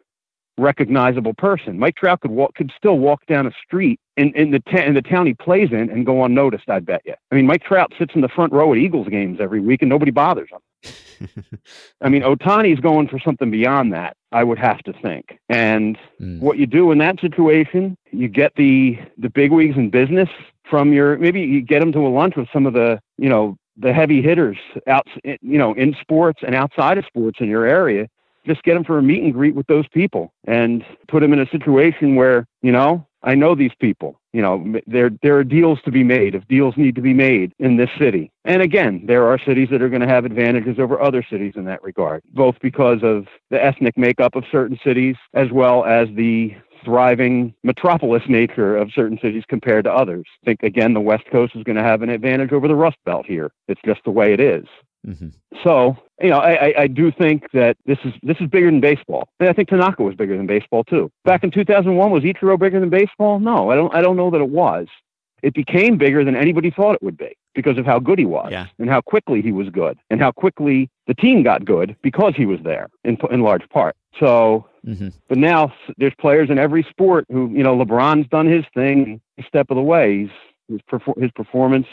C: recognizable person. Mike Trout could walk, could still walk down a street in, in the ta- in the town he plays in and go unnoticed. I bet you. I mean, Mike Trout sits in the front row at Eagles games every week and nobody bothers him. I mean, Otani's going for something beyond that. I would have to think. And mm. what you do in that situation, you get the the bigwigs in business from your maybe you get them to a lunch with some of the you know the heavy hitters out you know in sports and outside of sports in your area just get them for a meet and greet with those people and put them in a situation where, you know, I know these people. You know, there there are deals to be made if deals need to be made in this city. And again, there are cities that are going to have advantages over other cities in that regard, both because of the ethnic makeup of certain cities as well as the thriving metropolis nature of certain cities compared to others. I think again the West Coast is going to have an advantage over the Rust Belt here. It's just the way it is. Mm-hmm. So, you know, I, I do think that this is this is bigger than baseball. And I think Tanaka was bigger than baseball too. Back in 2001, was Ichiro bigger than baseball? No, I don't. I don't know that it was. It became bigger than anybody thought it would be because of how good he was
A: yeah.
C: and how quickly he was good and how quickly the team got good because he was there in in large part. So, mm-hmm. but now there's players in every sport who, you know, LeBron's done his thing, step of the way. He's, his, perfor- his performance,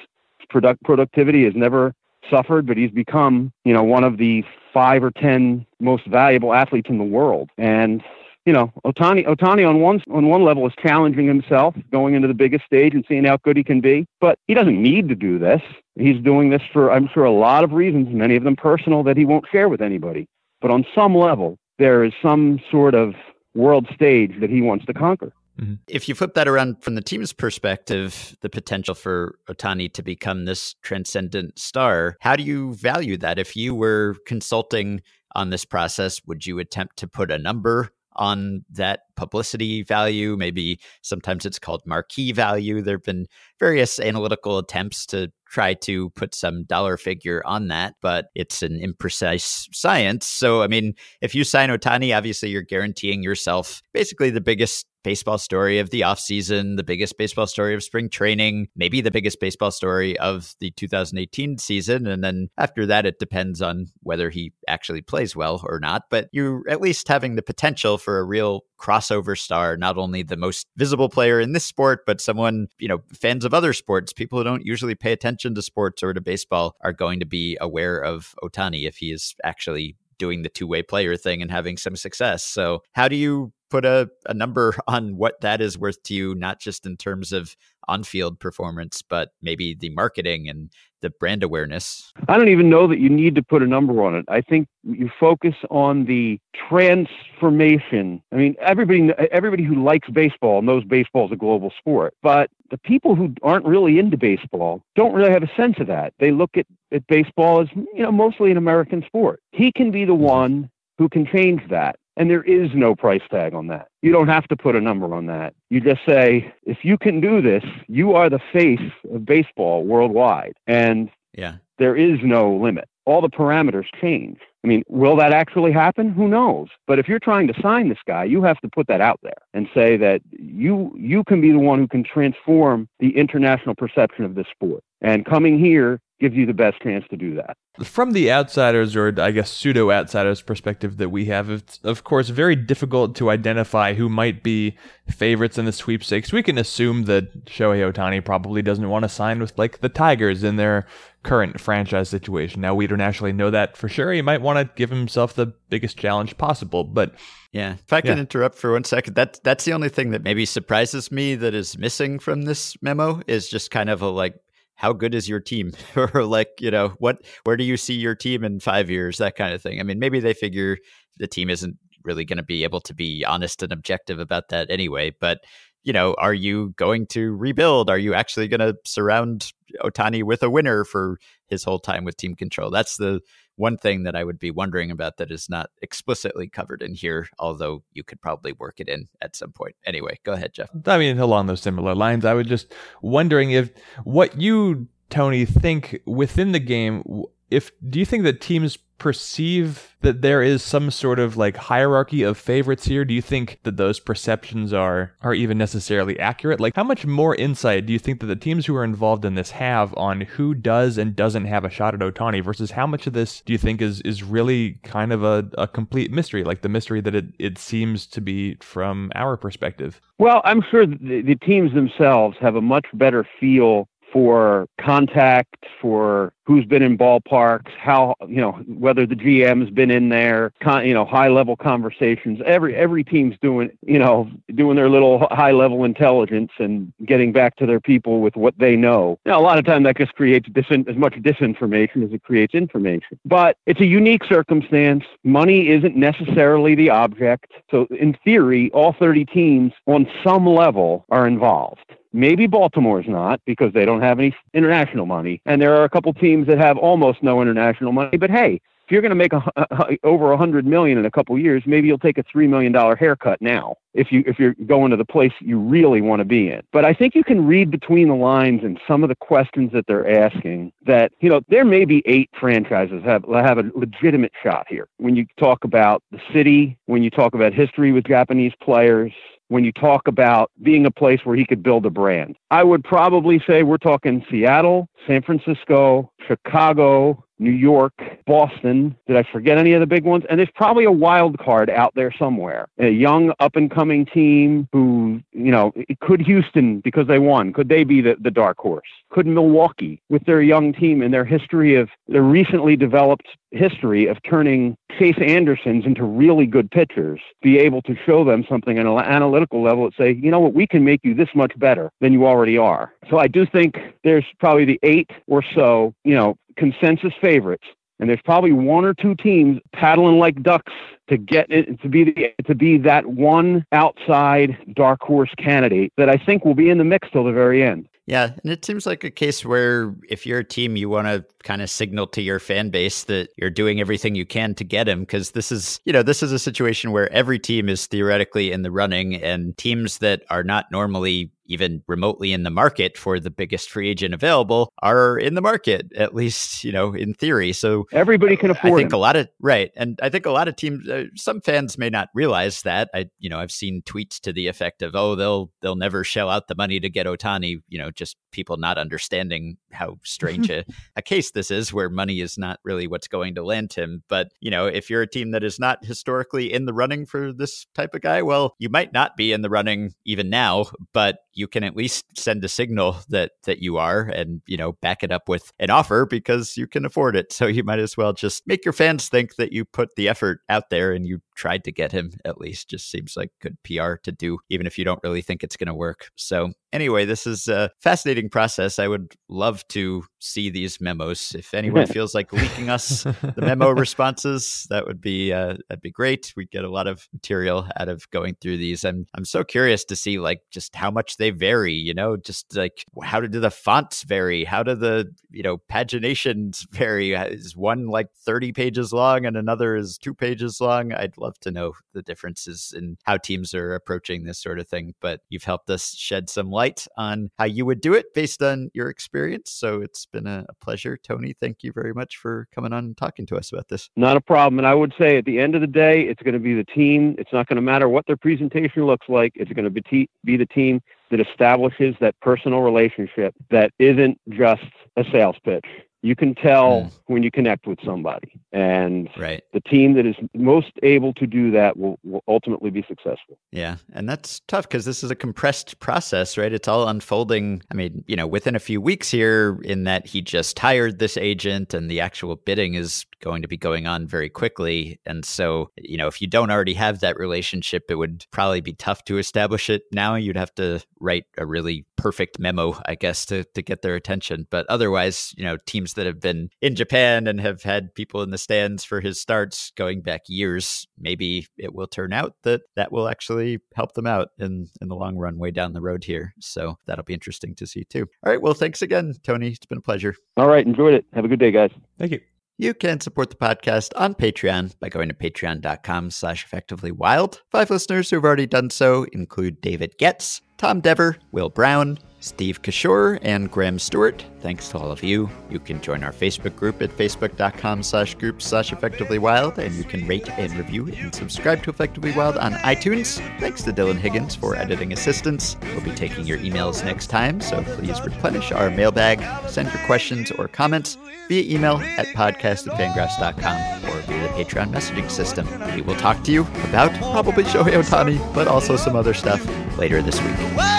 C: product productivity has never suffered, but he's become, you know, one of the five or ten most valuable athletes in the world. And you know, Otani Otani on one on one level is challenging himself, going into the biggest stage and seeing how good he can be. But he doesn't need to do this. He's doing this for I'm sure a lot of reasons, many of them personal that he won't share with anybody. But on some level, there is some sort of world stage that he wants to conquer.
A: Mm-hmm. If you flip that around from the team's perspective, the potential for Otani to become this transcendent star, how do you value that? If you were consulting on this process, would you attempt to put a number on that publicity value? Maybe sometimes it's called marquee value. There have been various analytical attempts to try to put some dollar figure on that, but it's an imprecise science. So, I mean, if you sign Otani, obviously you're guaranteeing yourself basically the biggest baseball story of the offseason, the biggest baseball story of spring training, maybe the biggest baseball story of the 2018 season. And then after that, it depends on whether he actually plays well or not. But you're at least having the potential for a real crossover star, not only the most visible player in this sport, but someone, you know, fans of other sports, people who don't usually pay attention to sports or to baseball are going to be aware of Otani if he is actually doing the two way player thing and having some success. So, how do you put a, a number on what that is worth to you, not just in terms of on field performance, but maybe the marketing and the brand awareness.
C: I don't even know that you need to put a number on it. I think you focus on the transformation. I mean, everybody everybody who likes baseball knows baseball is a global sport, but the people who aren't really into baseball don't really have a sense of that. They look at, at baseball as, you know, mostly an American sport. He can be the mm-hmm. one who can change that. And there is no price tag on that. You don't have to put a number on that. You just say, if you can do this, you are the face of baseball worldwide. And
A: yeah.
C: there is no limit. All the parameters change. I mean, will that actually happen? Who knows? But if you're trying to sign this guy, you have to put that out there and say that you you can be the one who can transform the international perception of this sport. And coming here gives you the best chance to do that.
B: From the outsiders, or I guess pseudo outsiders perspective that we have, it's of course very difficult to identify who might be favorites in the sweepstakes. We can assume that Shohei Otani probably doesn't want to sign with like the Tigers in their current franchise situation. Now we don't actually know that for sure. He might want to give himself the biggest challenge possible, but
A: yeah, if I can yeah. interrupt for one second, that that's the only thing that maybe surprises me that is missing from this memo is just kind of a like how good is your team? Or like you know what where do you see your team in five years? That kind of thing. I mean maybe they figure the team isn't really going to be able to be honest and objective about that anyway but you know are you going to rebuild? Are you actually going to surround otani with a winner for his whole time with team control? That's the one thing that I would be wondering about that is not explicitly covered in here, although you could probably work it in at some point. Anyway, go ahead, Jeff.
B: I mean, along those similar lines, I was just wondering if what you, Tony, think within the game, if do you think that teams perceive that there is some sort of like hierarchy of favorites here? Do you think that those perceptions are are even necessarily accurate? Like how much more insight do you think that the teams who are involved in this have on who does and doesn't have a shot at Otani versus how much of this do you think is is really kind of a, a complete mystery, like the mystery that it, it seems to be from our perspective?
C: Well, I'm sure the, the teams themselves have a much better feel for contact, for who's been in ballparks, how you know whether the GM's been in there, con, you know high level conversations. Every every team's doing you know doing their little high level intelligence and getting back to their people with what they know. Now a lot of time that just creates dis- as much disinformation as it creates information. But it's a unique circumstance. Money isn't necessarily the object. So in theory, all 30 teams on some level are involved. Maybe Baltimore's not because they don't have any international money. And there are a couple teams that have almost no international money. But hey, if you're going to make a, a, over a hundred million in a couple years, maybe you'll take a three million dollar haircut now if you if you're going to the place you really want to be in. But I think you can read between the lines and some of the questions that they're asking that you know there may be eight franchises have have a legitimate shot here. When you talk about the city, when you talk about history with Japanese players, when you talk about being a place where he could build a brand. I would probably say we're talking Seattle, San Francisco, Chicago, New York, Boston. Did I forget any of the big ones? And there's probably a wild card out there somewhere. A young up and coming team who, you know, could Houston because they won, could they be the, the dark horse? Could Milwaukee with their young team and their history of their recently developed history of turning Chase Andersons into really good pitchers, be able to show them something at an analytical level and say, you know what, we can make you this much better than you already are. So I do think there's probably the eight or so, you know, consensus favorites. And there's probably one or two teams paddling like ducks to get it to be the, to be that one outside dark horse candidate that I think will be in the mix till the very end.
A: Yeah, and it seems like a case where if you're a team, you want to kind of signal to your fan base that you're doing everything you can to get him because this is, you know, this is a situation where every team is theoretically in the running and teams that are not normally even remotely in the market for the biggest free agent available are in the market at least you know in theory. So
C: everybody can afford
A: i think
C: him.
A: a lot of right and i think a lot of teams uh, some fans may not realize that. I you know i've seen tweets to the effect of oh they'll they'll never shell out the money to get otani you know just people not understanding how strange a, a case this is where money is not really what's going to land him. But you know if you're a team that is not historically in the running for this type of guy well you might not be in the running even now but you can at least send a signal that that you are and you know back it up with an offer because you can afford it. So you might as well just make your fans think that you put the effort out there and you tried to get him at least. Just seems like good PR to do even if you don't really think it's going to work. So anyway, this is a fascinating process. I would love to see these memos. If anyone feels like leaking us the memo responses, that would be uh, that'd be great. We'd get a lot of material out of going through these. I'm I'm so curious to see like just how much they vary. You know, just like how do the fonts vary? How do the you know paginations vary? Is one like 30 pages long and another is two pages long? I'd love to know the differences in how teams are approaching this sort of thing. But you've helped us shed some light on how you would do it based on your experience. So it's been a, pleasure. Tony, thank you very much for coming on and talking to us about this.
C: Not a problem. And I would say at the end of the day, it's going to be the team. It's not going to matter what their presentation looks like. It's going to be, be the team that establishes that personal relationship that isn't just a sales pitch. You can tell mm. when you connect with somebody. And
A: right.
C: the team that is most able to do that will, will ultimately be successful.
A: Yeah. And that's tough because this is a compressed process, right? It's all unfolding. I mean, you know, within a few weeks here, in that he just hired this agent and the actual bidding is going to be going on very quickly. And so, you know, if you don't already have that relationship, it would probably be tough to establish it now. You'd have to write a really perfect memo, I guess, to, to get their attention. But otherwise, you know, teams that have been in Japan and have had people in the stands for his starts going back years, maybe it will turn out that that will actually help them out in, in the long run, way down the road here. So that'll be interesting to see too. All right. Well, thanks again, Tony. It's been a pleasure.
C: All right. Enjoyed it. Have a good day, guys.
B: Thank you.
A: You can support the podcast on Patreon by going to patreon.com slash effectively wild. Five listeners who have already done so include David Getz, Tom Dever, Will Brown, Steve Kishore, and Graham Stewart. Thanks to all of you. You can join our Facebook group at facebook.com slash group slash effectively wild, and you can rate and review and subscribe to Effectively Wild on iTunes. Thanks to Dylan Higgins for editing assistance. We'll be taking your emails next time, so please replenish our mailbag, send your questions or comments via email at podcast at fangraphs.com or via the Patreon messaging system. We will talk to you about probably Shohei Ohtani, but also some other stuff later this week. Well,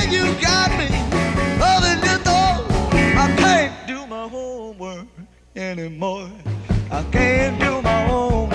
A: anymore. I can't do my own.